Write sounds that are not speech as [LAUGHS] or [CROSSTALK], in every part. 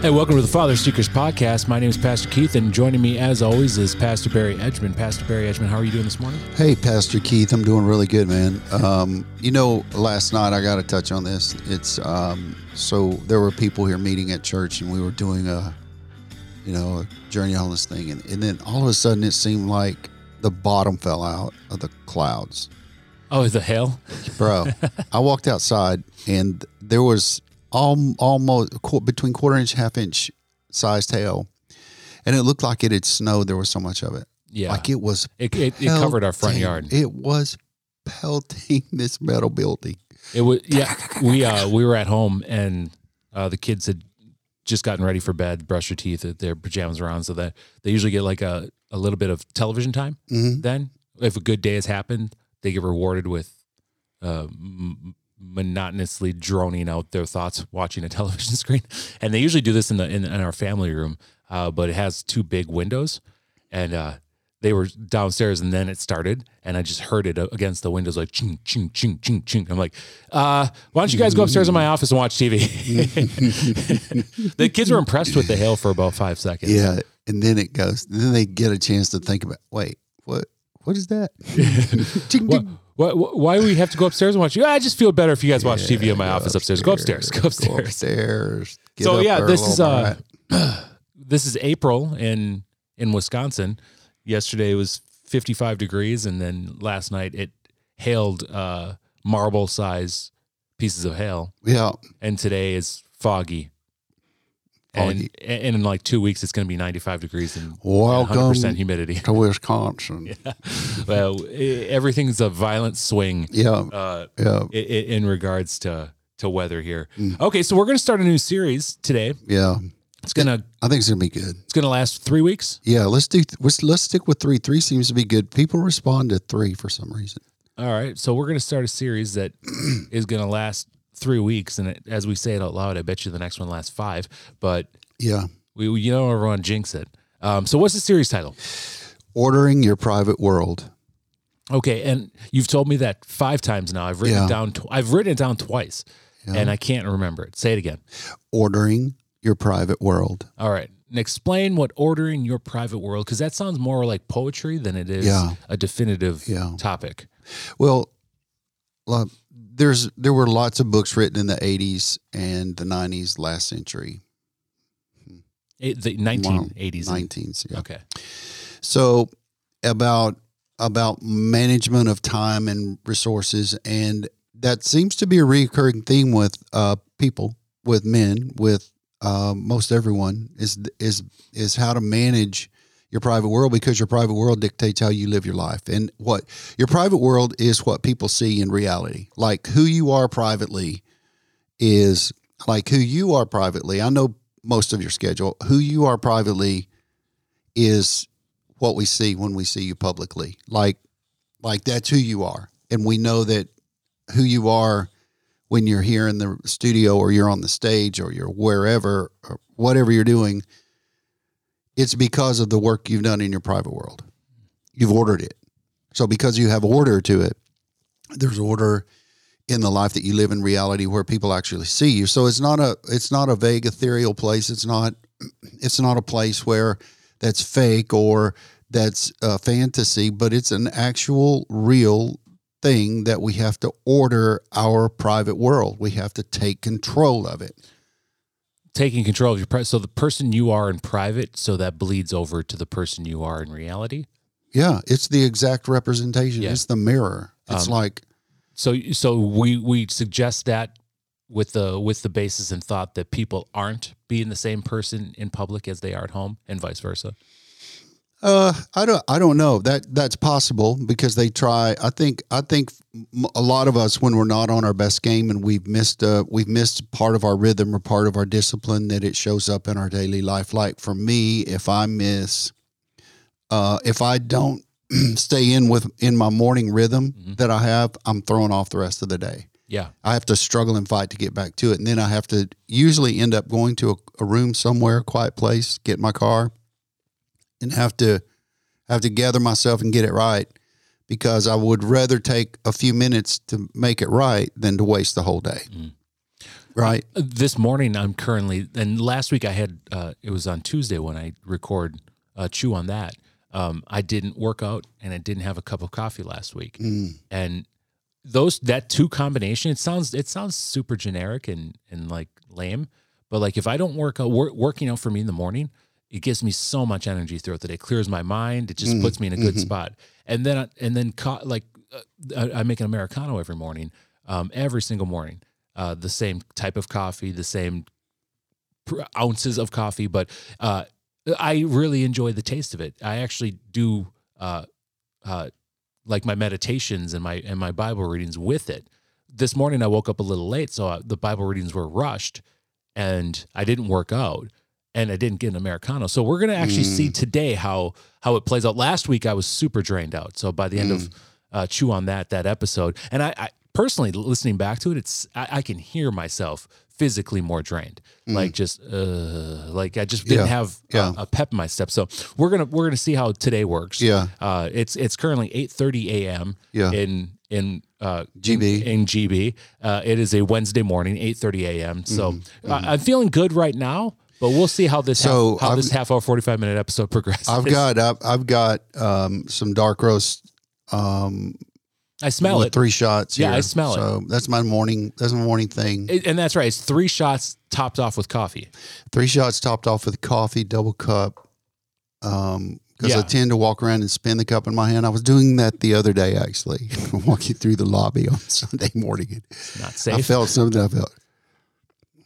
Hey, welcome to the Father Seekers podcast. My name is Pastor Keith, and joining me, as always, is Pastor Barry Edgman. Pastor Barry Edgman, how are you doing this morning? Hey, Pastor Keith, I'm doing really good, man. Um, you know, last night I got to touch on this. It's um, so there were people here meeting at church, and we were doing a, you know, a journey on this thing, and, and then all of a sudden it seemed like the bottom fell out of the clouds, Oh, the hell, bro. [LAUGHS] I walked outside, and there was al- almost between quarter inch, half inch sized hail, and it looked like it had snowed. There was so much of it. Yeah. Like it was it, it, it covered our front yard. It was pelting [LAUGHS] this metal building. It was yeah. We uh we were at home and uh the kids had just gotten ready for bed, brushed their teeth, their pajamas were on, so that they usually get like a, a little bit of television time. Mhm. Then, if a good day has happened, they get rewarded with uh, m- monotonously droning out their thoughts watching a [LAUGHS] television screen. And they usually do this in the in, in our family room, uh, but it has two big windows, and uh, they were downstairs, and then it started, and I just heard it against the windows like ching ching ching ching ching. I'm like, uh, why don't you guys go upstairs in my office and watch TV? [LAUGHS] the kids were impressed with the hail for about five seconds. Yeah, and then it goes. Then they get a chance to think about. Wait, what? What is that? [LAUGHS] Ching, What, why do we have to go upstairs and watch you? I just feel better if you guys watch TV in my office upstairs. Go upstairs. Go upstairs. Go upstairs. Get So up yeah, this is uh, [CLEARS THROAT] this is April in in Wisconsin. Yesterday was 55 degrees, and then last night it hailed uh, marble size pieces of hail, yeah. and today is foggy. And, Foggy. and in like two weeks, it's going to be 95 degrees and Welcome 100% humidity. to Wisconsin. [LAUGHS] Yeah, well, everything's a violent swing yeah, uh, yeah. in regards to to weather here. Mm. Okay, so we're going to start a new series today. Yeah. It's gonna I think it's gonna be good. it's gonna last three weeks. Yeah, let's do. Let's, let's stick with three. Three seems to be good. People respond to three for some reason. All right, so we're gonna start a series that [CLEARS THROAT] is gonna last three weeks, and it, as we say it out loud, I bet you the next one lasts five. But Yeah, we, we- you know, everyone jinx it. Um, so what's the series title? ordering your private world. Okay, and you've told me that five times now. I've written Yeah. it down. Tw- I've written it down twice, and I can't remember it. Say it again. Ordering your private world. All right. And explain what ordering your private world, because that sounds more like poetry than it is Yeah. a definitive Yeah. topic. Well, there's there were lots of books written in the 80s and the 90s last century. It, the 1980s. 19s. Yeah. Okay. So about about management of time and resources, and that seems to be a recurring theme with uh, people, with men, with uh, most everyone is is is how to manage your private world because your private world dictates how you live your life and what your private world is what people see in reality like who you are privately is like who you are privately i know most of your schedule who you are privately is what we see when we see you publicly. Like, like that's who you are, and we know that who you are when you're here in the studio or you're on the stage or you're wherever or whatever you're doing. It's because of the work you've done in your private world. You've ordered it, so because you have order to it, there's order in the life that you live in reality where people actually see you. So it's not a it's not a vague ethereal place. It's not it's not a place where that's fake or that's a fantasy, but it's an actual real thing that we have to order our private world. We have to take control of it. Taking control of your pri So the person you are in private, so that bleeds over to the person you are in reality. Yeah, it's the exact representation. Yeah. It's the mirror. It's Um, like So so we we suggest that with the with the basis and thought that people aren't being the same person in public as they are at home, and vice versa. Uh, I don't. I don't know that that's possible because they try. I think. I think a lot of us, when we're not on our best game and we've missed. Uh, we've missed part of our rhythm or part of our discipline that it shows up in our daily life. Like for me, if I miss, uh, if I don't [CLEARS THROAT] stay in with in my morning rhythm Mhm. that I have, I'm thrown off the rest of the day. Yeah. I have to struggle and fight to get back to it, and then I have to usually end up going to a, a room somewhere, a quiet place, get in my car, and have to have to gather myself and get it right because I would rather take a few minutes to make it right than to waste the whole day. Mm. right? this morning I'm currently and last week I had uh, it was on Tuesday when I record uh, chew on that. Um, I didn't work out and I didn't have a cup of coffee last week, and those that two combination it sounds it sounds super generic and and like lame, but like if I don't work out wor- working out for me in the morning, it gives me so much energy throughout the day, clears my mind, it just puts me in a good spot, and then and then co- like uh, I, I make an americano every morning, um, every single morning uh, the same type of coffee, the same pr- ounces of coffee, but uh, I really enjoy the taste of it. I actually do uh, uh, like my meditations and my and my Bible readings with it. This morning I woke up a little late, so uh, the Bible readings were rushed, and I didn't work out, and I didn't get an americano. So we're gonna actually see today how how it plays out. Last week I was super drained out, so by the end of uh, chew on that that episode, and I, I personally listening back to it, it's I, I can hear myself physically more drained, like just uh, like I just didn't Yeah. have Yeah. a, a pep in my step. So we're gonna we're gonna see how today works. Yeah. uh, it's it's currently eight thirty a.m. Yeah. in in uh, GB. in, in GB. Uh, it is a Wednesday morning, eight thirty a.m. So Mm-hmm. I I'm feeling good right now. But we'll see how this So half, how I've- this half hour forty five minute episode [LAUGHS] progresses. I've got I've, I've got um, some dark roast um, I smell with it. three shots. Yeah, here. I smell it. So that's my morning. That's my morning thing. It- and that's right. It's three shots topped off with coffee. Three shots topped off with coffee, double cup. Um, because I tend to walk around and spin the cup in my hand. I was doing that the other day, actually, [LAUGHS] walking through the lobby on [LAUGHS] Sunday morning. Not safe. I felt something. I felt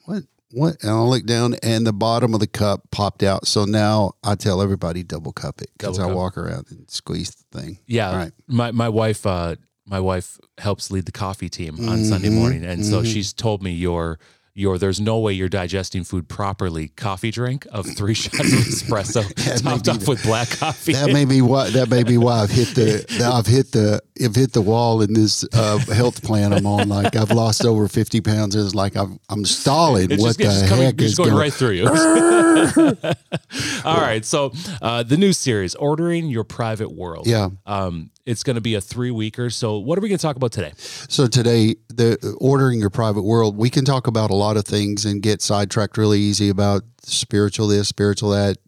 what what, and I looked down, and the bottom of the cup popped out. So now I tell everybody double cup it because I walk around and squeeze the thing. Yeah, Right. my my wife uh, my wife helps lead the coffee team on Sunday Mm-hmm. morning, and so she's told me your your there's no way you're digesting food properly. Coffee drink of three [LAUGHS] shots of espresso [LAUGHS] That may topped be off the- with black coffee. That may be why. That may be why I've hit the. I've hit the. I've hit the wall in this uh, health plan I'm on. Like I've lost over fifty pounds. It's like I'm. I'm stalling. It's what just, the just coming, heck is going going? right through you. [LAUGHS] All right, so uh, the new series, ordering your private world. Yeah. um, it's going to be a three weeker. So, what are we going to talk about today? So today, the ordering your private world, we can talk about a lot of things and get sidetracked really easy about spiritual this, spiritual that,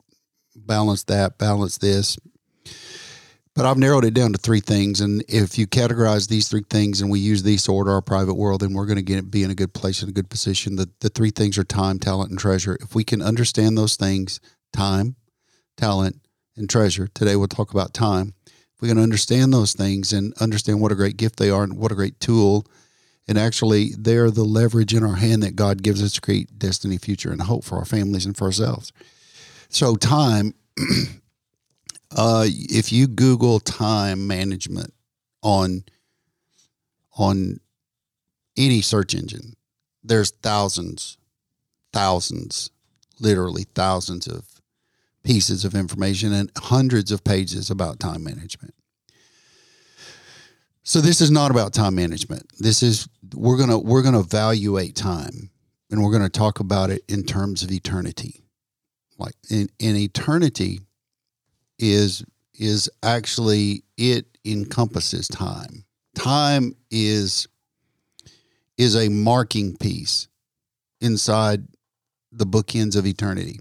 balance that, balance this. But I've narrowed it down to three things, and if you categorize these three things and we use these to order our private world, then we're going to get be in a good place in a good position. The the three things are time, talent, and treasure. If we can understand those things, time, talent, and treasure. Today we'll talk about time. We can understand those things and understand what a great gift they are and what a great tool, and actually they're the leverage in our hand that God gives us to create destiny, future, and hope for our families and for ourselves. So time, [CLEARS THROAT] uh, if you Google time management on on any search engine, there's thousands, thousands, literally thousands of pieces of information and hundreds of pages about time management. So this is not about time management. This is we're gonna we're gonna evaluate time and we're gonna talk about it in terms of eternity. Like in, in eternity is is actually it encompasses time. Time is is a marking piece inside the bookends of eternity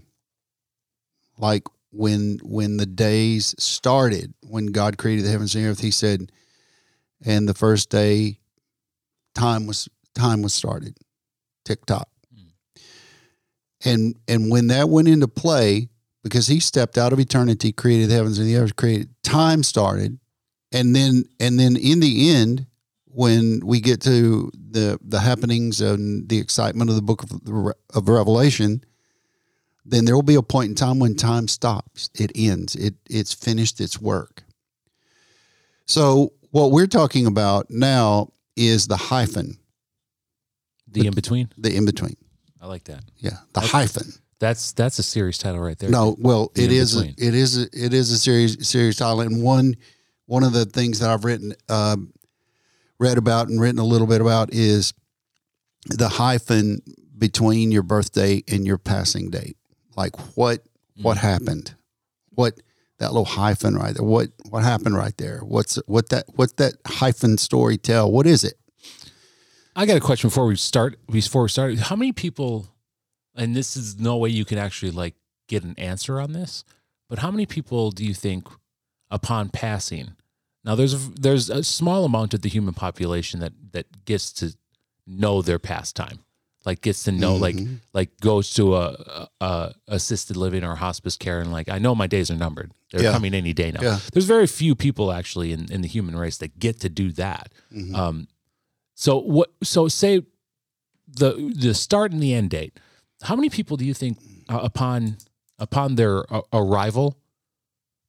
like when when the days started when god created the heavens and the earth he said and the first day time was time was started. Tick tock. Hmm. And and when that went into play because he stepped out of eternity created the heavens and the earth created time started. And then and then in the end when we get to the the happenings and the excitement of the book of, of revelation then there will be a point in time when time stops. It ends. It it's finished its work. So what we're talking about now is the hyphen, The in between. the in between. I like that. Yeah, the hyphen. That's that's a series title right there. No, well, The it is a, it is a, it is a series series title, and one one of the things that I've written um, read about and written a little bit about is the hyphen between your birthday and your passing date. Like what what mm. happened? What that little hyphen right there? What what happened right there? What's what that what that hyphen story tell? What is it? I got a question before we start. Before we start, how many people? And this is no way you can actually like get an answer on this. But how many people do you think, upon passing, now there's a, there's a small amount of the human population that that gets to know their pastime, like gets to know like Mhm. like goes to a, a, assisted living or hospice care and like I know my days are numbered. They're Yeah. coming any day now. Yeah. There's very few people actually in, in the human race that get to do that. Mhm. Um, so what? So say the the start and the end date. How many people do you think uh, upon upon their uh, arrival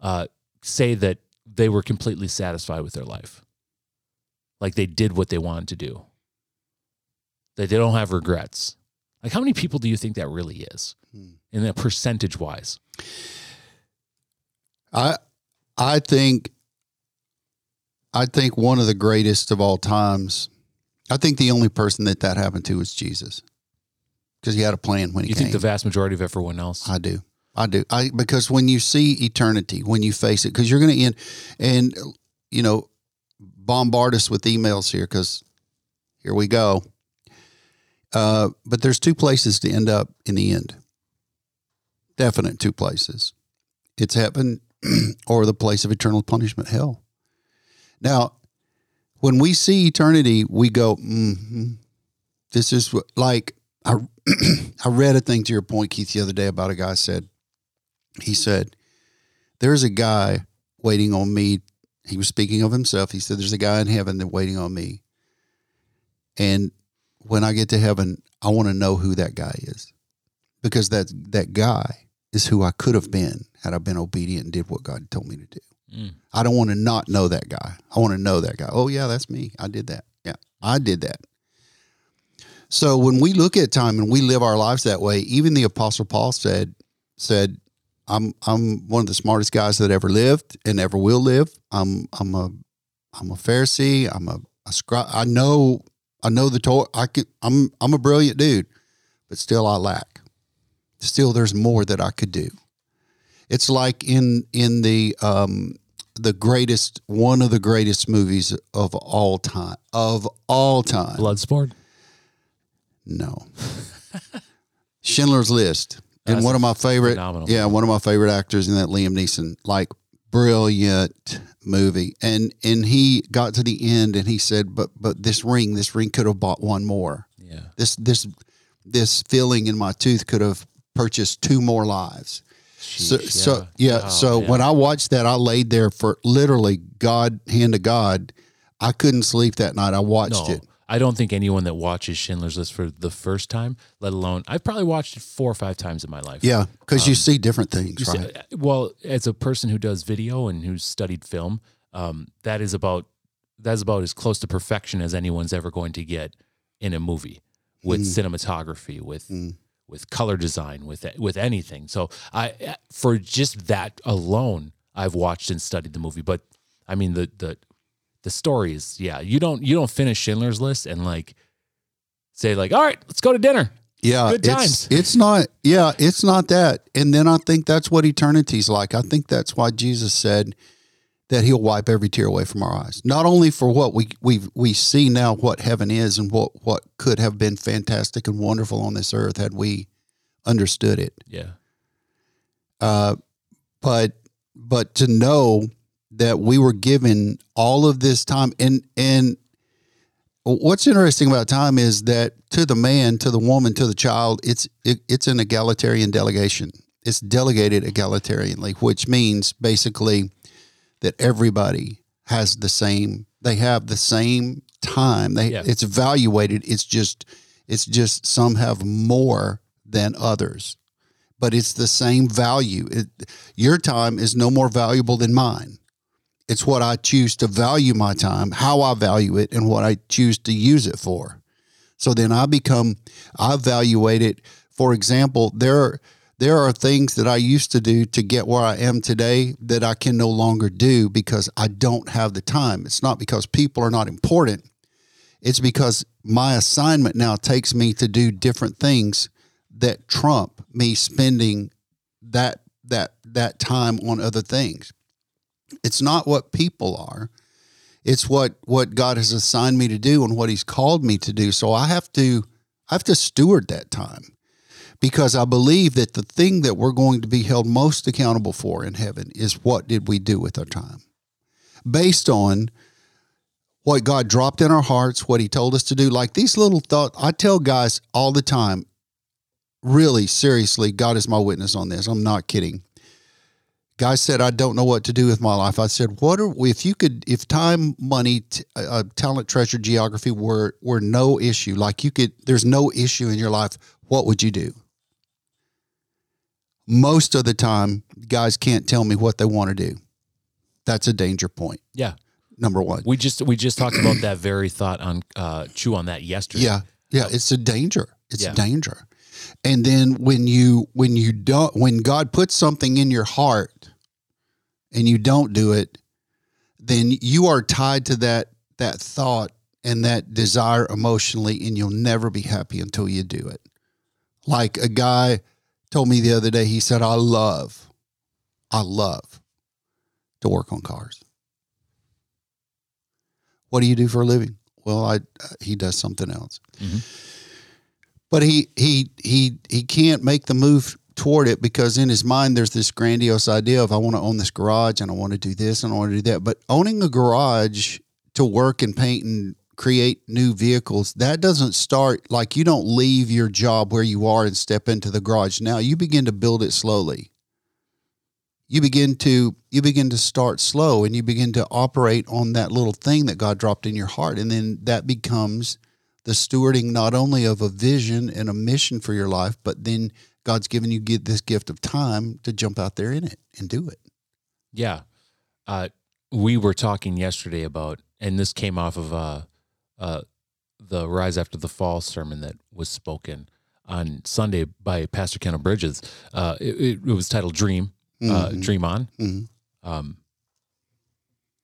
uh, say that they were completely satisfied with their life, like they did what they wanted to do, that they don't have regrets? Like how many people do you think that really is, Hmm. in that percentage wise? I I think I think one of the greatest of all times. I think the only person that that happened to was Jesus, because he had a plan when he You came. think the vast majority of everyone else? I do. I do. I because when you see eternity, when you face it, because you're going to end, and you know, bombard us with emails here because here we go. Uh, but there's two places to end up in the end. Definite two places. It's heaven [CLEARS THROAT] or the place of eternal punishment, hell. Now, when we see eternity, we go, mm "This is what." Like I, [CLEARS THROAT] I read a thing to your point, Keith, the other day about a guy said, he said, "There's a guy waiting on me." He was speaking of himself. He said, "There's a guy in heaven that waiting on me, and when I get to heaven, I want to know who that guy is, because that that guy is who I could have been had I been obedient and did what God told me to do." Mm. I don't want to not know that guy. I want to know that guy. Oh yeah, that's me. I did that. Yeah, I did that. So when we look at time and we live our lives that way, even the apostle Paul said said I'm I'm one of the smartest guys that ever lived and ever will live. I'm I'm a I'm a Pharisee. I'm a, a scribe. I know I know the toy. I can I'm I'm a brilliant dude, but still I lack. Still there's more that I could do. It's like in in the um the greatest one of the greatest movies of all time of all time. Bloodsport. No. [LAUGHS] Schindler's List. And That's one of my favorite phenomenal Yeah, one of my favorite actors in that Liam Neeson. Like brilliant movie. And and he got to the end and he said, But but this ring, this ring could have bought one more. Yeah. This this this feeling in my tooth could have purchased two more lives. So, Sheesh, so yeah. Oh, so yeah. when I watched that, I laid there for literally God, hand to God. I couldn't sleep that night. I watched no, it. I don't think anyone that watches Schindler's List for the first time, let alone I've probably watched it four or five times in my life. Yeah, because you see different things, You see- right? well, as a person who does video and who's studied film, um, that is about that's about as close to perfection as anyone's ever going to get in a movie with cinematography, with Mm. with color design, with with anything. So I for just that alone, I've watched and studied the movie. But I mean the the the stories, yeah. You don't you don't finish Schindler's List and like say like, all right, let's go to dinner. Yeah, Good it's times. it's not. Yeah, it's not that. And then I think that's what eternity's like. I think that's why Jesus said that He'll wipe every tear away from our eyes. Not only for what we we we see now, what heaven is, and what what could have been fantastic and wonderful on this earth had we understood it. Yeah. Uh, but but to know that we were given all of this time. And and what's interesting about time is that to the man to the woman to the child it's it, it's an egalitarian delegation. It's delegated egalitarianly which means basically that everybody has the same they have the same time. They Yeah. it's evaluated. It's just it's just some have more than others but it's the same value. It, your time is no more valuable than mine it's what I choose to value my time, how I value it, and what I choose to use it for. So then I become, I evaluate it. For example, there are, there are things that I used to do to get where I am today that I can no longer do because I don't have the time. It's not because people are not important. It's because my assignment now takes me to do different things that trump me spending that that that time on other things. It's not what people are. It's what what God has assigned me to do and what He's called me to do. So I have to I have to steward that time because I believe that the thing that we're going to be held most accountable for in heaven is what did we do with our time, based on what God dropped in our hearts, what He told us to do. Like these little thoughts, I tell guys all the time. Really, seriously, God is my witness on this. I'm not kidding guy said i don't know what to do with my life i said what are if you could if time money t- uh, talent treasure geography were were no issue like you could there's no issue in your life what would you do most of the time guys can't tell me what they want to do that's a danger point Yeah. number one We just we just talked about that very thought on uh chew on that yesterday. Yeah, yeah, it's a danger. It's Yeah. a danger. And then when you when you don't when God puts something in your heart and you don't do it, then you are tied to that that thought and that desire emotionally and you'll never be happy until you do it. Like a guy told me the other day, he said, I love, I love to work on cars. What do you do for a living? Well, I he does something else. Mhm. But he he he he can't make the move toward it because in his mind there's this grandiose idea of I want to own this garage and I want to do this and I want to do that. But owning a garage to work and paint and create new vehicles, that doesn't start like you don't leave your job where you are and step into the garage. Now you begin to build it slowly you begin to you begin to start slow and you begin to operate on that little thing that God dropped in your heart and then that becomes the stewarding not only of a vision and a mission for your life but then God's given you get this gift of time to jump out there in it and do it. Yeah. Uh, we were talking yesterday about, and this came off of uh, uh, the Rise After the Fall sermon that was spoken on Sunday by Pastor Kendall Bridges. Uh, it, it, was titled Dream, uh, Mhm. Dream On. Mhm. Um,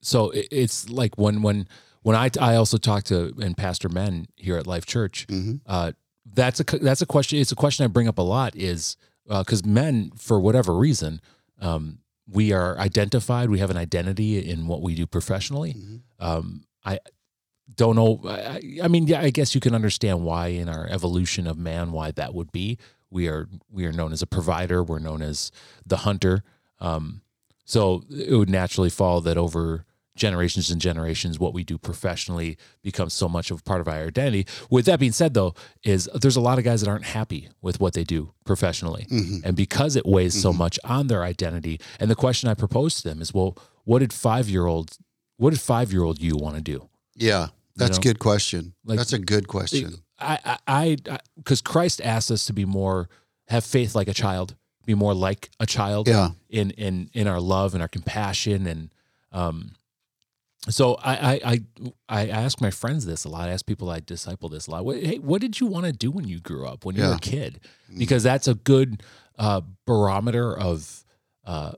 so it, it's like when, when, when I, I also talked to, and Pastor Men here at Life Church, Mhm. uh, that's a that's a question. It's a question I bring up a lot. Is because men, for whatever reason, um, we are identified. We have an identity in what we do professionally. Mhm. Um, I don't know. I, I mean, yeah, I guess you can understand why in our evolution of man, why that would be. We are we are known as a provider. We're known as the hunter. Um, so it would naturally follow that over generations and generations, what we do professionally becomes so much of a part of our identity. With that being said, though, is there's a lot of guys that aren't happy with what they do professionally, Mhm. and because it weighs so Mhm. much on their identity. And the question I propose to them is, well, what did five year old, what did five year old you want to do? Yeah, that's know? a good question. Like- that's a good question. I, I, I, because Christ asks us to be more, have faith like a child, be more like a child Yeah. in in in our love and our compassion and um so I I I, I ask my friends this a lot. I ask people I disciple this a lot. What, hey, what did you want to do when you grew up, when you were a kid? Mm. Because that's a good uh, barometer of. Uh,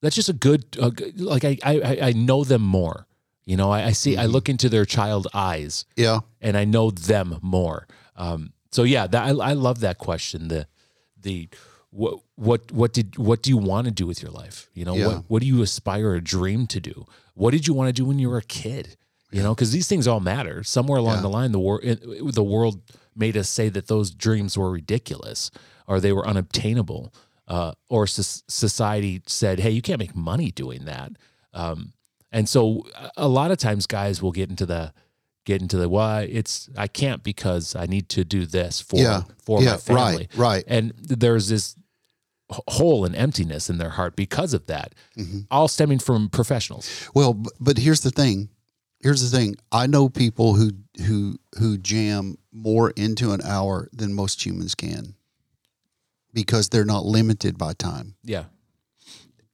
that's just a good, uh, like I, I I know them more. You know, I, I see, I Mhm. look into their child eyes, Yeah. and I know them more. Um, so yeah, that I, I love that question. The the what what what did what do you want to do with your life? You know, Yeah. what what do you aspire or dream to do? What did you want to do when you were a kid? You know, because these things all matter. Somewhere along Yeah. the line, the world the world made us say that those dreams were ridiculous or they were unobtainable. Uh, or soc- society said, "Hey, you can't make money doing that." Um, and so, a- lot of times, guys will get into the get into the why it's I can't because I need to do this for Yeah. for yeah. my family, Right. Right. and there's this hole and emptiness in their heart because of that, Mhm. all stemming from professionals. Well, but here's the thing. Here's the thing. I know people who who who jam more into an hour than most humans can because they're not limited by time. Yeah,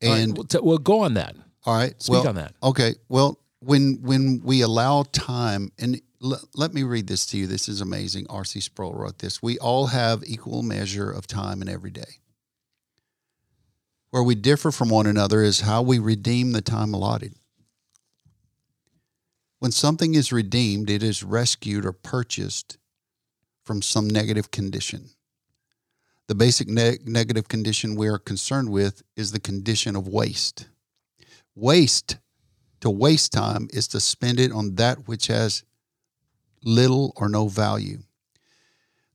right, And well, t- well, go on that. all right, Speak well, on that. Okay. Well, when when we allow time, and l- let me read this to you. This is amazing. R.C. Sproul wrote this. We all have equal measure of time in every day. Where we differ from one another is how we redeem the time allotted. When something is redeemed, it is rescued or purchased from some negative condition. The basic ne- negative condition we are concerned with is the condition of waste. Waste To waste time is to spend it on that which has little or no value.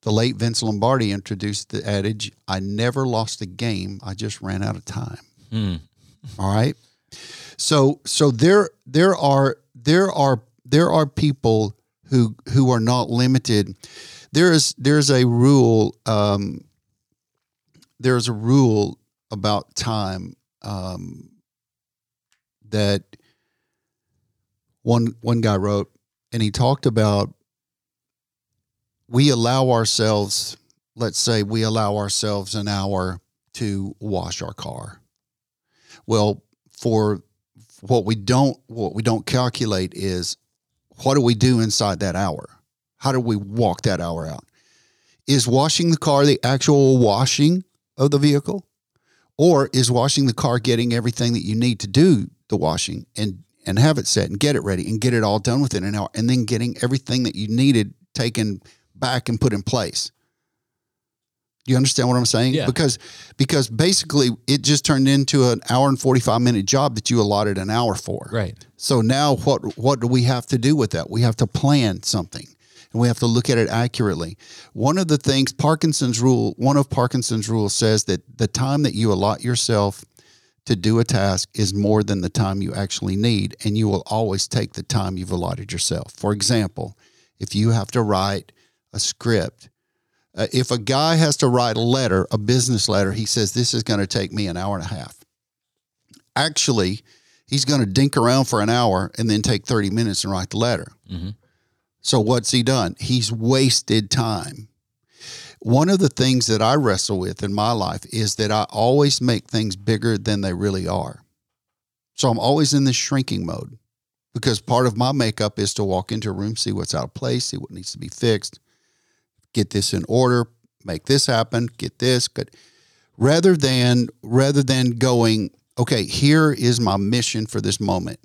The late Vince Lombardi introduced the adage, I never lost a game, I just ran out of time. Mm. [LAUGHS] All right. So so there there are there are there are people who who are not limited. There is there's a rule um, there's a rule about time um, that one one guy wrote, and he talked about we allow ourselves, let's say, we allow ourselves an hour to wash our car. Well, for what we don't what we don't calculate is what do we do inside that hour? How do we walk that hour out? Is washing the car the actual washing of the vehicle? Or is washing the car getting everything that you need to do the washing and and have it set and get it ready and get it all done within an hour and then getting everything that you needed taken back and put in place? Do you understand what I'm saying? Yeah. Because because basically it just turned into an hour and 45 minute job that you allotted an hour for. Right. So now what what do we have to do with that? We have to plan something and we have to look at it accurately. One of the things Parkinson's rule, one of Parkinson's rules says that the time that you allot yourself to do a task is more than the time you actually need and you will always take the time you've allotted yourself. For example, if you have to write a script, uh, if a guy has to write a letter, a business letter, he says this is going to take me an hour and a half. Actually, he's going to dink around for an hour and then take 30 minutes and write the letter. Mhm. So what's he done? He's wasted time. One of the things that I wrestle with in my life is that I always make things bigger than they really are. So I'm always in this shrinking mode because part of my makeup is to walk into a room, see what's out of place, see what needs to be fixed, get this in order, make this happen, get this good. Rather than rather than going, okay, here is my mission for this moment.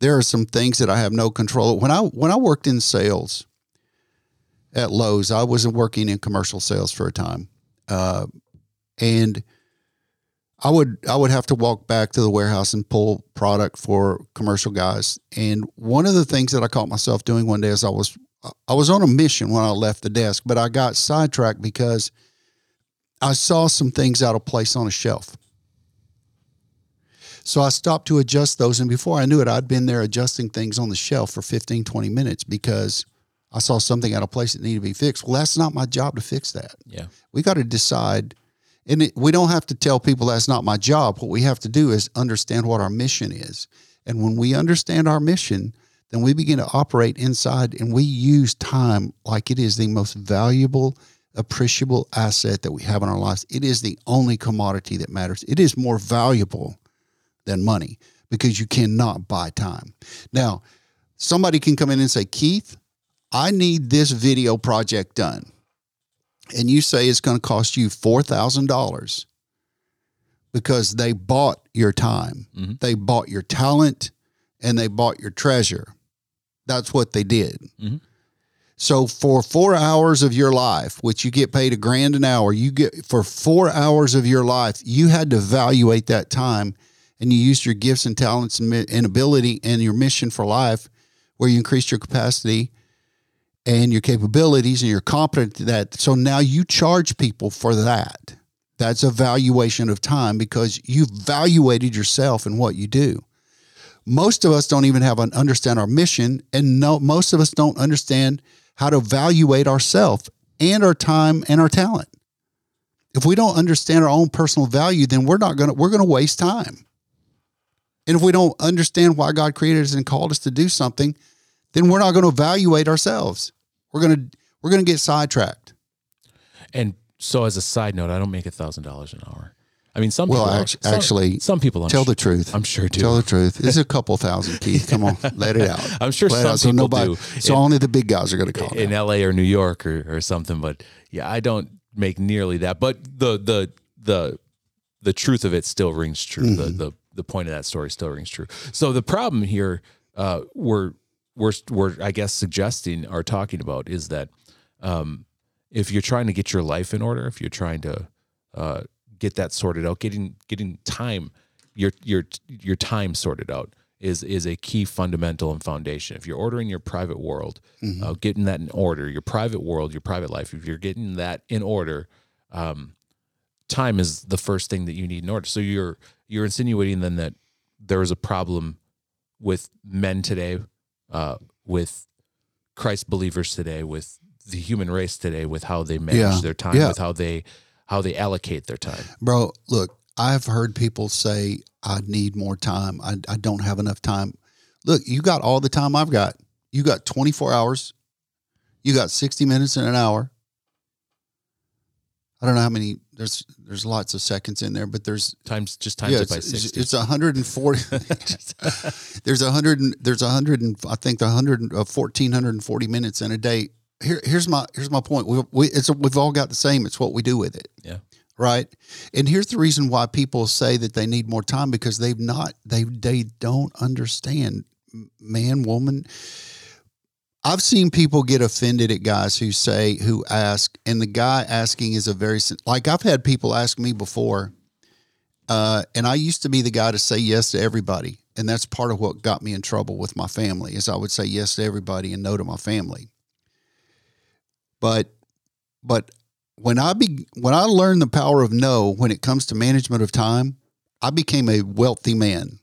There are some things that I have no control. Of. When I when I worked in sales at Lowe's, I wasn't working in commercial sales for a time, uh, and I would I would have to walk back to the warehouse and pull product for commercial guys. And one of the things that I caught myself doing one day as I was I was on a mission when I left the desk, but I got sidetracked because I saw some things out of place on a shelf. So I stopped to adjust those. And before I knew it, I'd been there adjusting things on the shelf for 15, 20 minutes because I saw something out of place that needed to be fixed. Well, that's not my job to fix that. Yeah. We got to decide. And it, we don't have to tell people that's not my job. What we have to do is understand what our mission is. And when we understand our mission, then we begin to operate inside and we use time like it is the most valuable, appreciable asset that we have in our lives. It is the only commodity that matters. It is more valuable than money because you cannot buy time. Now, somebody can come in and say, Keith, I need this video project done. And you say it's going to cost you $4,000 because they bought your time, Mhm. they bought your talent, and they bought your treasure. That's what they did. Mhm. So for four hours of your life, which you get paid a grand an hour, you get for four hours of your life, you had to evaluate that time and you used your gifts and talents and, and ability and your mission for life where you increased your capacity and your capabilities and you're competent that. So now you charge people for that. That's a valuation of time because you've evaluated yourself and what you do. Most of us don't even have an understand our mission, and no, most of us don't understand how to evaluate ourselves and our time and our talent. If we don't understand our own personal value, then we're not gonna we're gonna waste time. And if we don't understand why God created us and called us to do something, then we're not going to evaluate ourselves. We're going to we're going to get sidetracked. And so, as a side note, I don't make a thousand dollars an hour. I mean, some Well, people act- some- actually, some people I'm Tell sure, the truth. I'm sure do. Tell the truth. It's a couple thousand, [LAUGHS] Keith. Come on, let it out. I'm sure Let some out so nobody. do. So In- only the big guys are going to call. in. LA or New York or, or something. But yeah, I don't make nearly that. But the the the the truth of it still rings true. The the the point of that story still rings true. So the problem here, uh, we're we're we're I guess suggesting or talking about is that um, if you're trying to get your life in order, if you're trying to uh, get that sorted out, getting getting time your your your time sorted out is is a key fundamental and foundation. If you're ordering your private world, Mhm. uh, getting that in order, your private world, your private life, if you're getting that in order, um, time is the first thing that you need in order. So you're you're insinuating then that there is a problem with men today, uh, with Christ believers today, with the human race today, with how they manage Yeah. their time, Yeah. with how they how they allocate their time. Bro, look, I've heard people say, I need more time. I, I don't have enough time. Look, you got all the time I've got. You got 24 hours. You got 60 minutes in an hour. I don't know how many, there's there's lots of seconds in there, but there's, Times just times yeah, it by it's, sixty. it's 140. [LAUGHS] [LAUGHS] there's a hundred there's a hundred and I think the hundred uh, fourteen hundred and forty minutes in a day. Here, here's my here's my point. We, we it's we've all got the same. It's what we do with it. Yeah. Right. And here's the reason why people say that they need more time because they've not they they don't understand man woman. I've seen people get offended at guys who say who ask, and the guy asking is a very like I've had people ask me before. Uh, and I used to be the guy to say yes to everybody. And that's part of what got me in trouble with my family is I would say yes to everybody and no to my family. But but when I be when I learned the power of no when it comes to management of time, I became a wealthy man.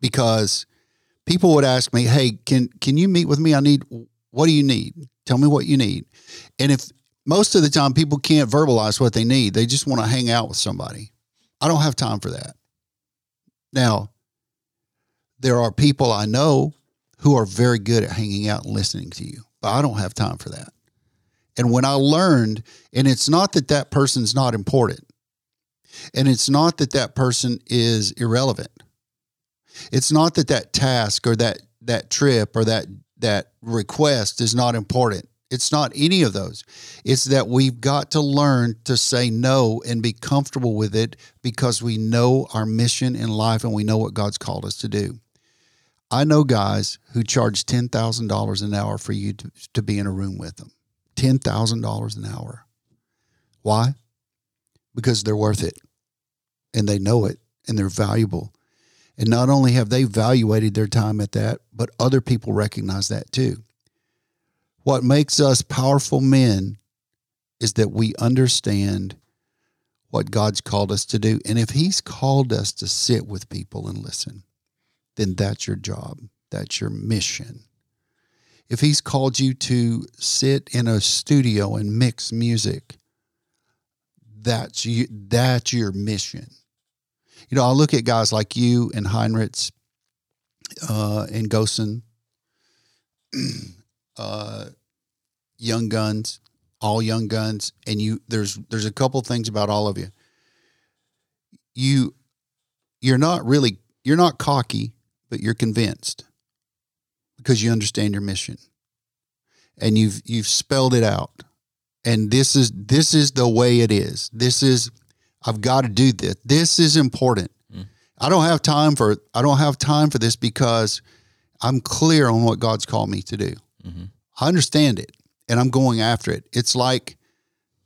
Because people would ask me, "Hey, can can you meet with me? I need what do you need? Tell me what you need." And if most of the time people can't verbalize what they need, they just want to hang out with somebody. I don't have time for that. Now, there are people I know who are very good at hanging out and listening to you, but I don't have time for that. And when I learned, and it's not that that person's not important, and it's not that that person is irrelevant. It's not that that task or that that trip or that that request is not important. It's not any of those. It's that we've got to learn to say no and be comfortable with it because we know our mission in life and we know what God's called us to do. I know guys who charge $10,000 an hour for you to, to be in a room with them. $10,000 an hour. Why? Because they're worth it and they know it and they're valuable. And not only have they evaluated their time at that, but other people recognize that too. What makes us powerful men is that we understand what God's called us to do. And if He's called us to sit with people and listen, then that's your job, that's your mission. If He's called you to sit in a studio and mix music, that's you, that's your mission. You know, I look at guys like you and Heinrichs uh, and Gosen, [CLEARS THROAT] uh, young guns, all young guns, and you. There's there's a couple things about all of you. You, you're not really you're not cocky, but you're convinced because you understand your mission, and you've you've spelled it out, and this is this is the way it is. This is I've got to do this. This is important. Mm. I don't have time for I don't have time for this because I'm clear on what God's called me to do. Mhm. I understand it and I'm going after it. It's like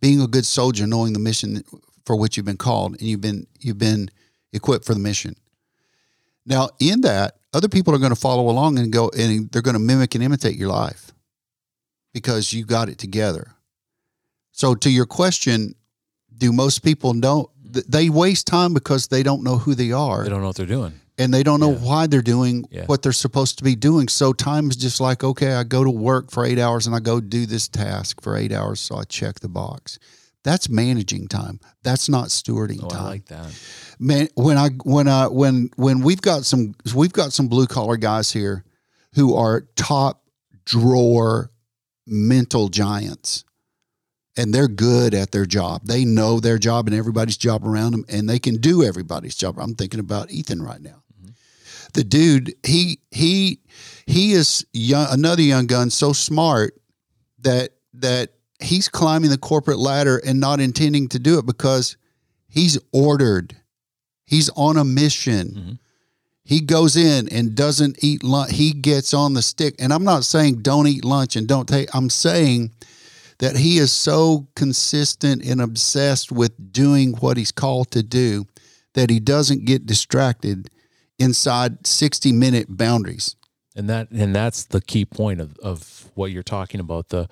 being a good soldier knowing the mission for which you've been called and you've been you've been equipped for the mission. Now, in that, other people are going to follow along and go and they're going to mimic and imitate your life because you got it together. So to your question, do most people know th- they waste time because they don't know who they are They don't know what they're doing. and they don't know Yeah. why they're doing Yeah. what they're supposed to be doing. So time is just like, okay, I go to work for eight hours and I go do this task for eight hours, so I check the box. That's managing time. That's not stewarding Oh, time. I like that. Man, when I when I when when we've got some we've got some blue collar guys here who are top drawer mental giants. And they're good at their job. They know their job and everybody's job around them, and they can do everybody's job. I'm thinking about Ethan right now mm-hmm. the dude he he he is young, another young gun so smart that that he's climbing the corporate ladder and not intending to do it because he's ordered he's on a mission Mhm. he goes in and doesn't eat lunch he gets on the stick and i'm not saying don't eat lunch and don't take i'm saying that he is so consistent and obsessed with doing what he's called to do that he doesn't get distracted inside 60 minute boundaries. and that and that's the key point of, of what you're talking about the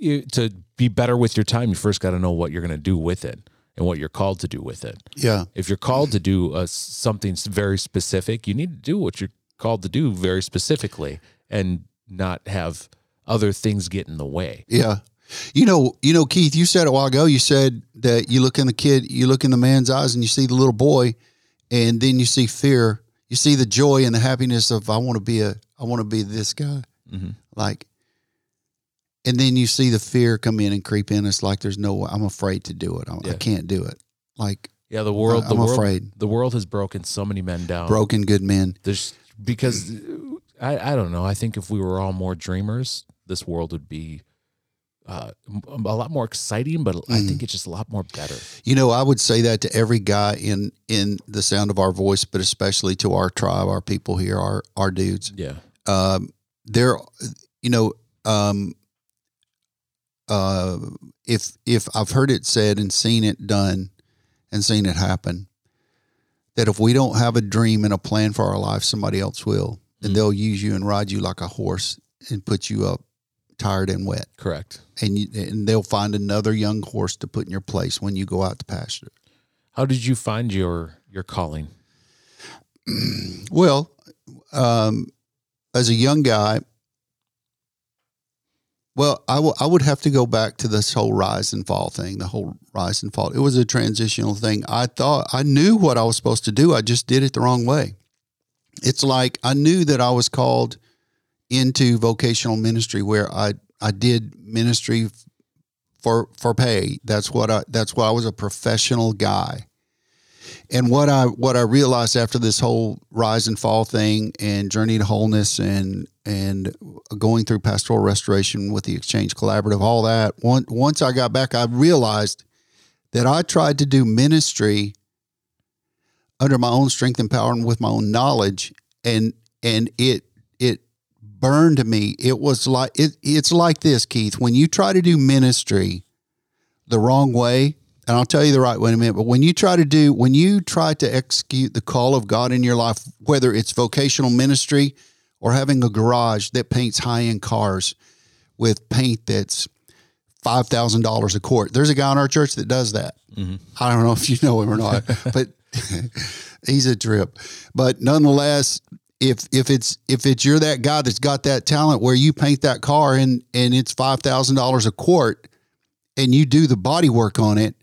you, to be better with your time you first got to know what you're going to do with it and what you're called to do with it Yeah. if you're called to do a, something very specific you need to do what you're called to do very specifically and not have other things get in the way Yeah. You know, you know, Keith, you said a while ago, you said that you look in the kid, you look in the man's eyes and you see the little boy and then you see fear. You see the joy and the happiness of I want to be a I want to be this guy. Mhm. Like and then you see the fear come in and creep in. It's like there's no I'm afraid to do it. I, I can't do it. Like yeah the world the I'm world, afraid. the world has broken so many men down broken good men. there's because I, I don't know. I think if we were all more dreamers, this world would be uh, a lot more exciting. But I think it's just a lot more better. You know, I would say that to every guy in in the sound of our voice, but especially to our tribe, our people here, our our dudes. Yeah, um, there, you know, um, uh, if if I've heard it said and seen it done and seen it happen, that if we don't have a dream and a plan for our life, somebody else will, and Mm. they'll use you and ride you like a horse and put you up tired and wet, correct. and you, and they'll find another young horse to put in your place when you go out to pasture. How did you find your your calling? [CLEARS THROAT] Well, um, as a young guy, well, I would have to go back to this whole rise and fall thing, the whole rise and fall. It was a transitional thing. I thought I knew what I was supposed to do. I just did it the wrong way. It's like I knew that I was called into vocational ministry where I, I did ministry for for pay. That's what I that's why I was a professional guy. And what I what I realized after this whole rise and fall thing and journey to wholeness and and going through pastoral restoration with the Exchange Collaborative, all that. Once once I got back, I realized that I tried to do ministry under my own strength and power and with my own knowledge, and and it it burned me. It was like it, it's like this, Keith. When you try to do ministry the wrong way, and I'll tell you the right way in a minute, but when you try to do, when you try to execute the call of God in your life, whether it's vocational ministry or having a garage that paints high end cars with paint that's $5,000 a quart, there's a guy in our church that does that. Mm-hmm. I don't know if you know him or not, [LAUGHS] but [LAUGHS] he's a trip. But nonetheless, if if it's if it's you're that guy that's got that talent where you paint that car and and it's five thousand dollars a quart, and you do the body work on it,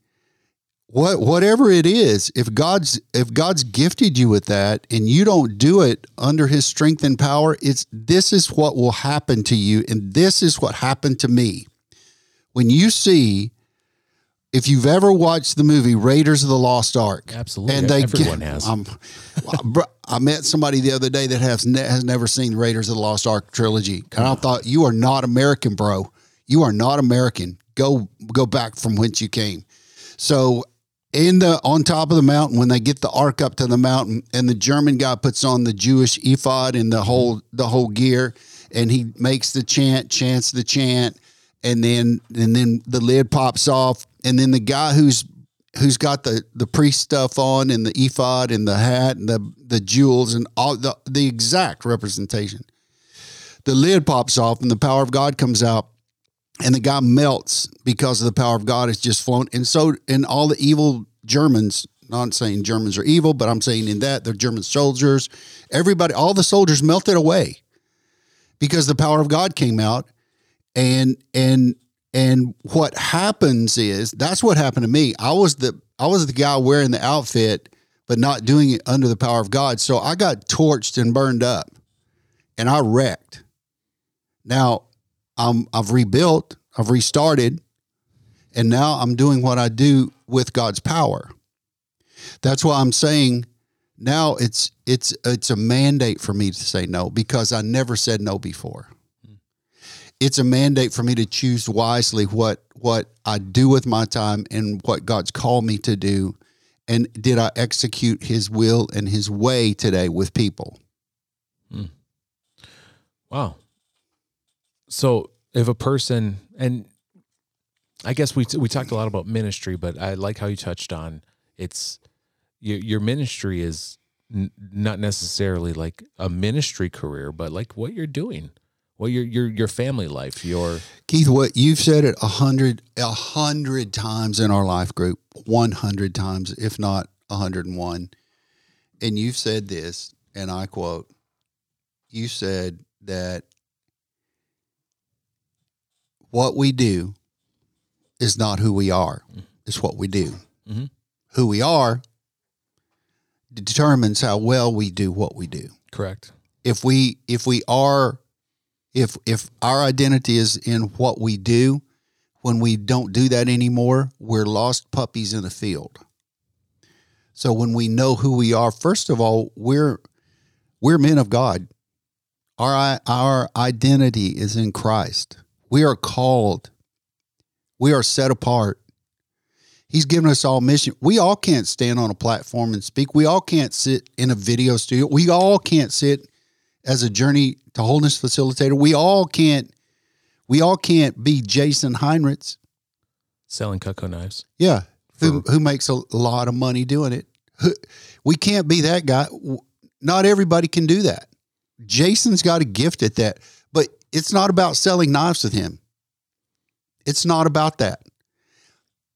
what whatever it is, if God's if God's gifted you with that and you don't do it under His strength and power, it's this is what will happen to you, and this is what happened to me when you see. If you've ever watched the movie Raiders of the Lost Ark, Absolutely, and they everyone get- has. I'm, I met somebody the other day that has ne- has never seen Raiders of the Lost Ark trilogy, and I thought you are not American, bro. You are not American. Go go back from whence you came. So in the on top of the mountain when they get the ark up to the mountain and the German guy puts on the Jewish ephod and the whole the whole gear and he makes the chant, chants the chant, and then and then the lid pops off and then the guy who's who's got the the priest stuff on and the ephod and the hat and the the jewels and all the the exact representation. The lid pops off and the power of God comes out and the guy melts because of the power of God is just flown. And so, and all the evil Germans, not saying Germans are evil, but I'm saying in that they're German soldiers, everybody, all the soldiers melted away because the power of God came out. And, and, and what happens is that's what happened to me. I was the, I was the guy wearing the outfit, but not doing it under the power of God. So I got torched and burned up and I wrecked. Now, I'm I've rebuilt, I've restarted, and now I'm doing what I do with God's power. That's why I'm saying now it's it's it's a mandate for me to say no because I never said no before. It's a mandate for me to choose wisely what what I do with my time and what God's called me to do. And did I execute his will and his way today with people? Hmm. Wow. So if a person and I guess we we talked a lot about ministry, but I like how you touched on it's your your ministry is n- not necessarily like a ministry career, but like what you're doing, what your your your family life, your Keith, what you've said it a hundred, a hundred times in our life group, one hundred times, if not hundred and one. And you've said this, and I quote, you said that what we do is not who we are, it's what we do. Mhm. Who we are determines how well we do what we do correct. if we if we are if if our identity is in what we do when we don't do that anymore we're lost puppies in the field so when we know who we are first of all we're we're men of god our our identity is in Christ we are called we are set apart He's given us all mission. We all can't stand on a platform and speak. We all can't sit in a video studio. We all can't sit as a journey to wholeness facilitator. We all can't. We all can't be Jason Heinrichs. Selling Cutco knives. Yeah, who who makes a lot of money doing it. [LAUGHS] We can't be that guy. Not everybody can do that. Jason's got a gift at that, it's not about selling knives with him. It's not about that.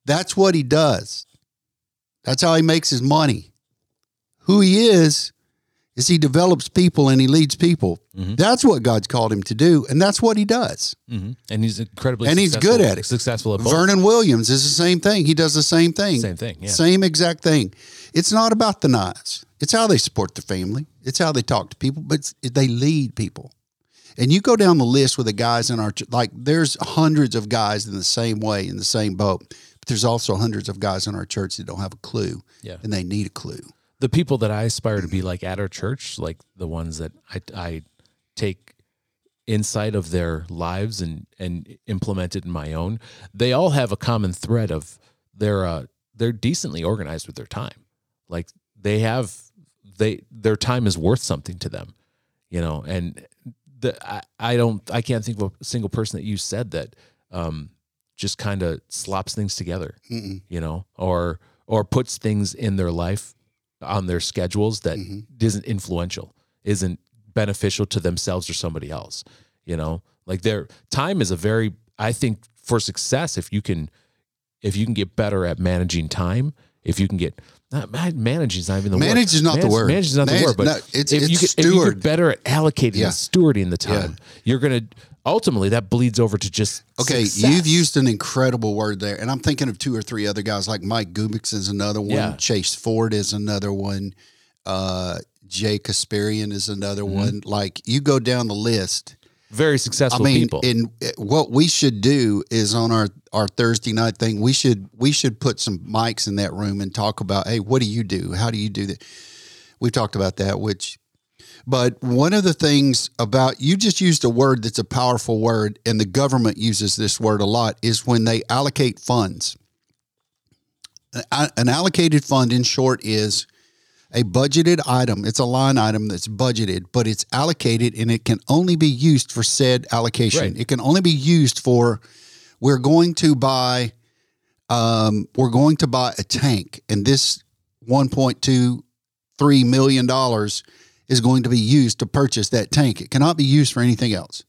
That's what he does. That's how he makes his money. Who he is is he develops people and he leads people. Mhm. That's what God's called him to do, and that's what he does. hmm And he's incredibly And he's good at it. Successful at both. Vernon Williams is the same thing. He does the same thing. Same thing. Yeah. Same exact thing. It's not about the knives. It's how they support the family. It's how they talk to people, but it's, they lead people. And you go down the list with the guys in our like. There's hundreds of guys in the same way in the same boat, but there's also hundreds of guys in our church that don't have a clue, Yeah. and they need a clue. the people that I aspire to be like at our church, like the ones that I, I take insight of their lives and and implement it in my own, they all have a common thread of they're uh, they're decently organized with their time. Like they have they their time is worth something to them, you know. And the I, I don't I can't think of a single person that you said that um, just kind of slops things together Mm-mm. you know, or or puts things in their life on their schedules that Mhm. not influential, isn't beneficial to themselves or somebody else. You know, like their time is a very I think for success if you can if you can get better at managing time, if you can get not managing is not even the word. Manage is not the word. Manage is not Manage- the word, but no, it's- if, you it's get, if you get better at allocating Yeah. and stewarding the time, you're gonna ultimately that bleeds over to just Okay, success. you've used an incredible word there, and I'm thinking of two or three other guys like Mike Gubix is another one, Yeah. Chase Ford is another one, uh, Jay Kasparian is another Mm-hmm. one. Like you go down the list. Very successful I mean, people. and uh, what we should do is on our our Thursday night thing, we should we should put some mics in that room and talk about, hey, what do you do? How do you do that? We've talked about that, which. But one of the things about you just used a word that's a powerful word, and the government uses this word a lot, is when they allocate funds. An allocated fund, in short, is a budgeted item. It's a line item that's budgeted, but it's allocated and it can only be used for said allocation. Right. It can only be used for we're going to buy um, we're going to buy a tank, and this 1.23 million dollars is going to be used to purchase that tank. It cannot be used for anything else.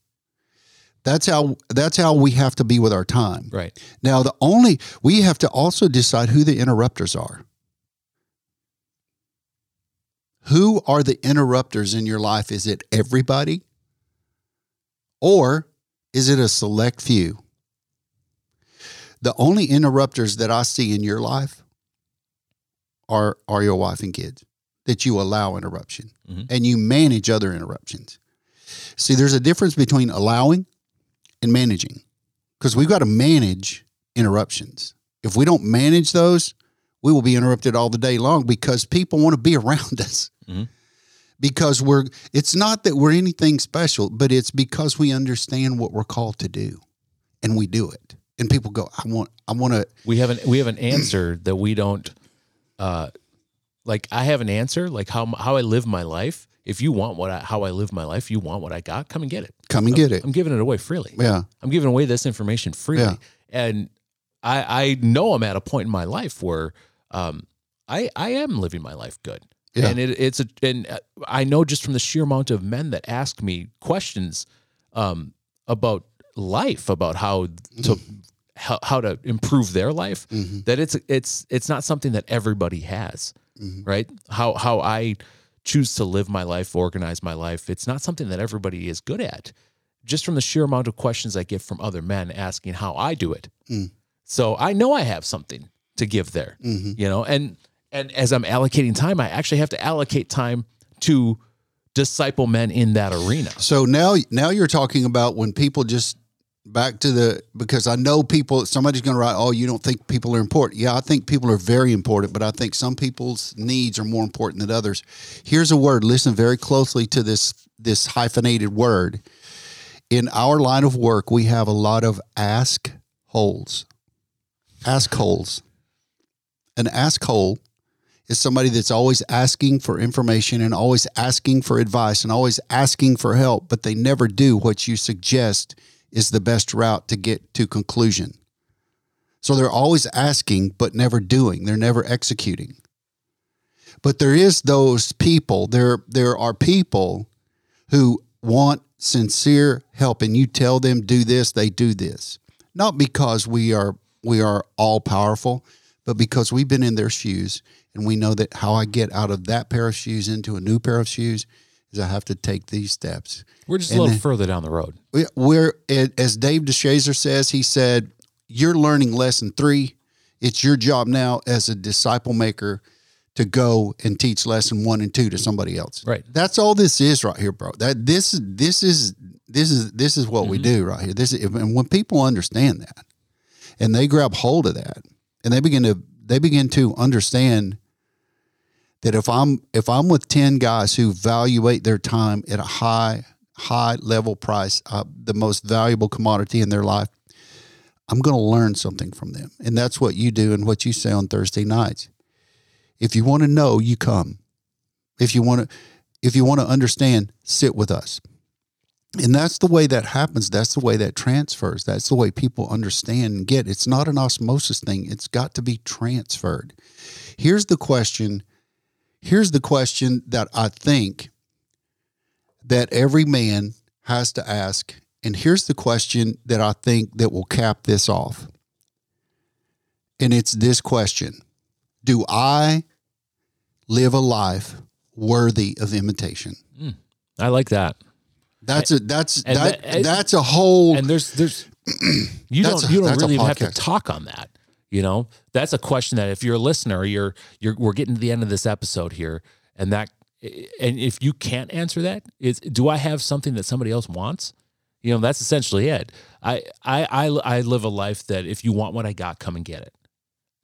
That's how that's how we have to be with our time. right. Now, the only we have to also decide who the interrupters are. Who are the interrupters in your life? Is it everybody? Or is it a select few? The only interrupters that I see in your life are are your wife and kids that you allow interruption Mhm. and you manage other interruptions. See, there's a difference between allowing and managing because we've got to manage interruptions. If we don't manage those, we will be interrupted all the day long because people want to be [LAUGHS] around us. Mhm. Because we're, it's not that we're anything special, but it's because we understand what we're called to do and we do it. And people go, I want, I want to, we have an we have an answer [CLEARS THROAT] that we don't uh like I have an answer like how how I live my life. If you want what I, how I live my life, you want what I got, come and get it. come and get it. I'm giving it away freely. Yeah. I'm giving away this information freely. Yeah. And I I know I'm at a point in my life where um I I am living my life good. Yeah. And it, it's a, and uh, I know just from the sheer amount of men that ask me questions um, about life, about how to how, how to improve their life, that it's it's it's not something that everybody has, right? How how I choose to live my life, organize my life, it's not something that everybody is good at. Just from the sheer amount of questions I get from other men asking how I do it, so I know I have something to give there, mm-hmm. you know, and and as I'm allocating time, I actually have to allocate time to disciple men in that arena. So now, now you're talking about when people just back to the because I know people. Somebody's going to write, "Oh, you don't think people are important?" Yeah, I think people are very important, but I think some people's needs are more important than others. Here's a word. Listen very closely to this this hyphenated word. In our line of work, we have a lot of ask holes. Ask holes. An ask hole is somebody that's always asking for information and always asking for advice and always asking for help, but they never do what you suggest is the best route to get to conclusion. So they're always asking, but never doing. They're never executing. But there is those people, there, there are people who want sincere help and you tell them do this, they do this. Not because we are we are all powerful, but because we've been in their shoes and we know that how I get out of that pair of shoes into a new pair of shoes is I have to take these steps. We're just a little then- further down the road. We- We're as Dave DeShazer says, he said, "You're learning lesson three. It's your job now as a disciple maker to go and teach lesson one and two to somebody else. Right. That's all this is right here, bro. That this this is this is this is what we mm-hmm. do right here. This is, and when people understand that, and they grab hold of that, and they begin to they begin to understand that if I'm if I'm with ten guys who evaluate their time at a high high level price, uh, the most valuable commodity in their life, I'm going to learn something from them, and that's what you do and what you say on Thursday nights. If you want to know, you come. If you want to, if you want to understand, sit with us. And that's the way that happens. That's the way that transfers. That's the way people understand and get. It's not an osmosis thing. It's got to be transferred. Here's the question. Here's the question that I think that every man has to ask. And here's the question that I think that will cap this off. And it's this question. Do I live a life worthy of imitation? Hmm. I like that. That's a that's And that, that- that's a whole And there's there's [CLEARS THROAT] you don't a- you don't really even have to talk on that. You know, that's a question that if you're a listener, you're you're we're getting to the end of this episode here, and that eh, and if you can't answer that, is do I have something that somebody else wants? You know, that's essentially it. I I I, I live a life that if you want what I got, come and get it.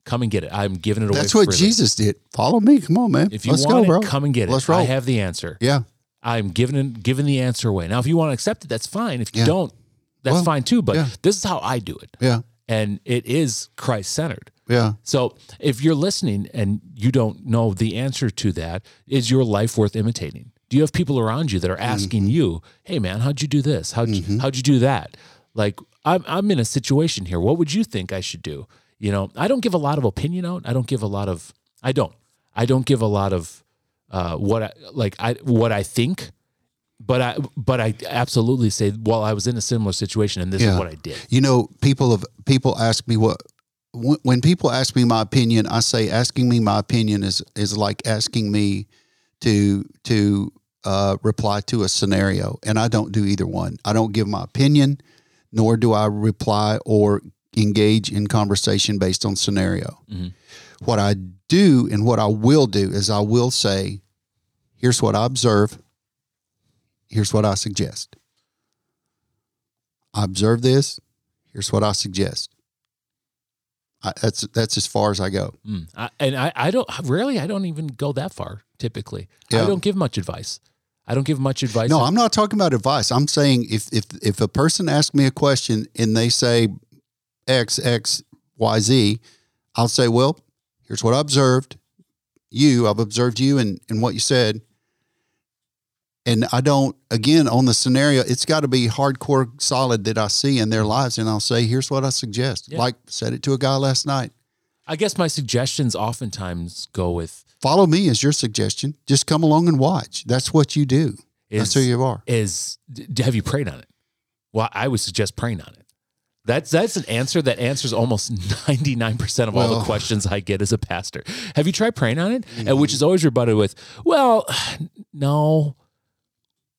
Come and get it. I'm giving it away. that's what freely. Jesus did. Follow me. Come on, man. If you Let's want go, it, bro. come and get it. Let's roll. I have the answer. yeah. I'm giving giving the answer away. Now, if you want to accept it, that's fine. If you Yeah. don't, that's Well, fine too. But yeah. this is how I do it, Yeah. and it is Christ centered. Yeah. So, if you're listening and you don't know the answer to that, is your life worth imitating? Do you have people around you that are asking Mm-hmm. you, "Hey, man, how'd you do this? How'd you, how'd you do that?" Like, I'm I'm in a situation here. What would you think I should do? You know, I don't give a lot of opinion out. I don't give a lot of. I don't. I don't give a lot of uh, what I like. I what I think, but I but I absolutely say, well, I was in a similar situation, and this Yeah. is what I did. You know, people of people ask me what when when people ask me my opinion, I say asking me my opinion is is like asking me to to uh, reply to a scenario, and I don't do either one. I don't give my opinion, nor do I reply or engage in conversation based on scenario. Mhm. What I do and what I will do is I will say, "Here's what I observe. Here's what I suggest." I observe this. Here's what I suggest. I, that's that's as far as I go. Mm. I, and I, I don't rarely I don't even go that far. Typically, I don't give much advice. I don't give much advice. No, I'm not talking about advice. I'm saying if if if a person asks me a question and they say X X Y Z, I'll say, well, here's what I observed. You, I've observed you and and what you said. And I don't again on the scenario, it's got to be hardcore solid that I see in their lives, and I'll say, here's what I suggest. Yeah. Like said it to a guy last night. I guess my suggestions oftentimes go with Follow me as your suggestion. Just come along and watch. That's what you do. That's who you are. is have you prayed on it? Well, I would suggest praying on it. That's that's an answer that answers almost ninety nine percent of all the questions I get as a pastor. Have you tried praying on it? And Mm-hmm. which is always rebutted with, "Well, [SIGHS] no."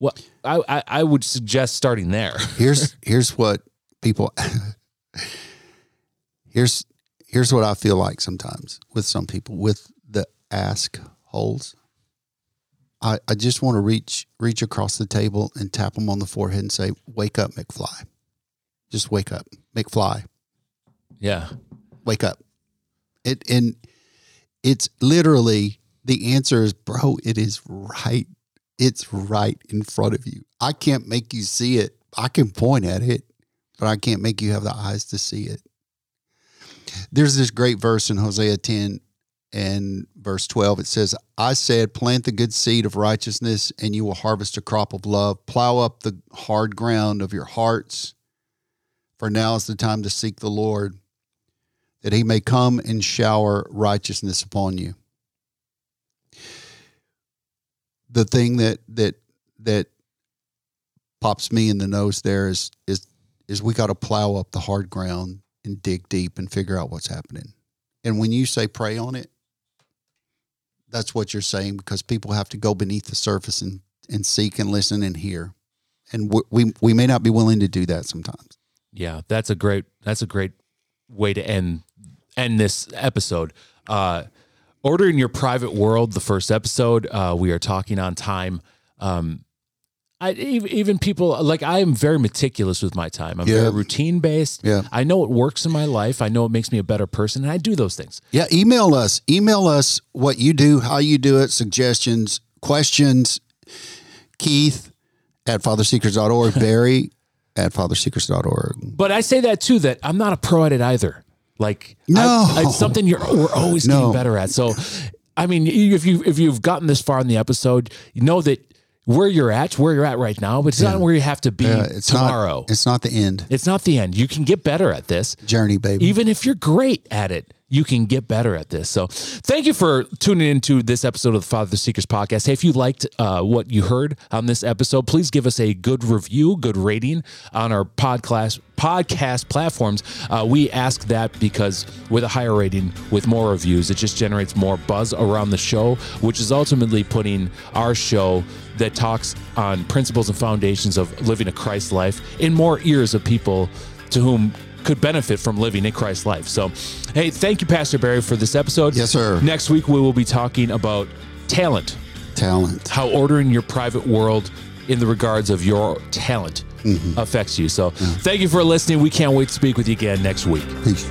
Well, I, I I would suggest starting there. [LAUGHS] here's here's what people [LAUGHS] here's here's what I feel like sometimes with some people with the ask holes. I, I just want to reach reach across the table and tap them on the forehead and say, "Wake up, McFly! Just wake up, McFly! Yeah, Wake up!" It and it's literally the answer is, bro. It is right. It's right in front of you. I can't make you see it. I can point at it, but I can't make you have the eyes to see it. There's this great verse in Hosea 10 and verse 12. It says, I said, plant the good seed of righteousness, and you will harvest a crop of love. Plow up the hard ground of your hearts, for now is the time to seek the Lord, that he may come and shower righteousness upon you. The thing that that that pops me in the nose there is is is we got to plow up the hard ground and dig deep and figure out what's happening. And when you say pray on it, that's what you're saying because people have to go beneath the surface and and seek and listen and hear. And we we, we may not be willing to do that sometimes. Yeah, that's a great that's a great way to end end this episode. Uh, ordering your private world, the first episode, uh, we are talking on time. Um, I even people like I am very meticulous with my time. I'm Yeah. very routine based. Yeah. I know it works in my life. I know it makes me a better person, and I do those things. Yeah, email us. Email us what you do, how you do it, suggestions, questions. Keith at fatherseekers.org, [LAUGHS] Barry at fatherseekers.org. But I say that too. That I'm not a pro at it either. Like No. I, it's something you're we're always No. getting better at. So, I mean, if you if you've gotten this far in the episode, you know that where you're at, where you're at right now, but it's not where you have to be Yeah, it's tomorrow. Not, it's not the end. it's not the end. You can get better at this. Journey, baby. Even if you're great at it, you can get better at this. So, thank you for tuning into this episode of the Father the Seekers podcast. Hey, if you liked uh, what you heard on this episode, please give us a good review, good rating on our podcast podcast platforms. Uh, we ask that because with a higher rating, with more reviews, it just generates more buzz around the show, which is ultimately putting our show that talks on principles and foundations of living a Christ life in more ears of people to whom could benefit from living a Christ life. So, hey, thank you, Pastor Barry, for this episode. Yes, sir. Next week, we will be talking about talent, Talent. how ordering your private world in the regards of your talent mm-hmm. affects you. So, thank you for listening. We can't wait to speak with you again next week. Peace.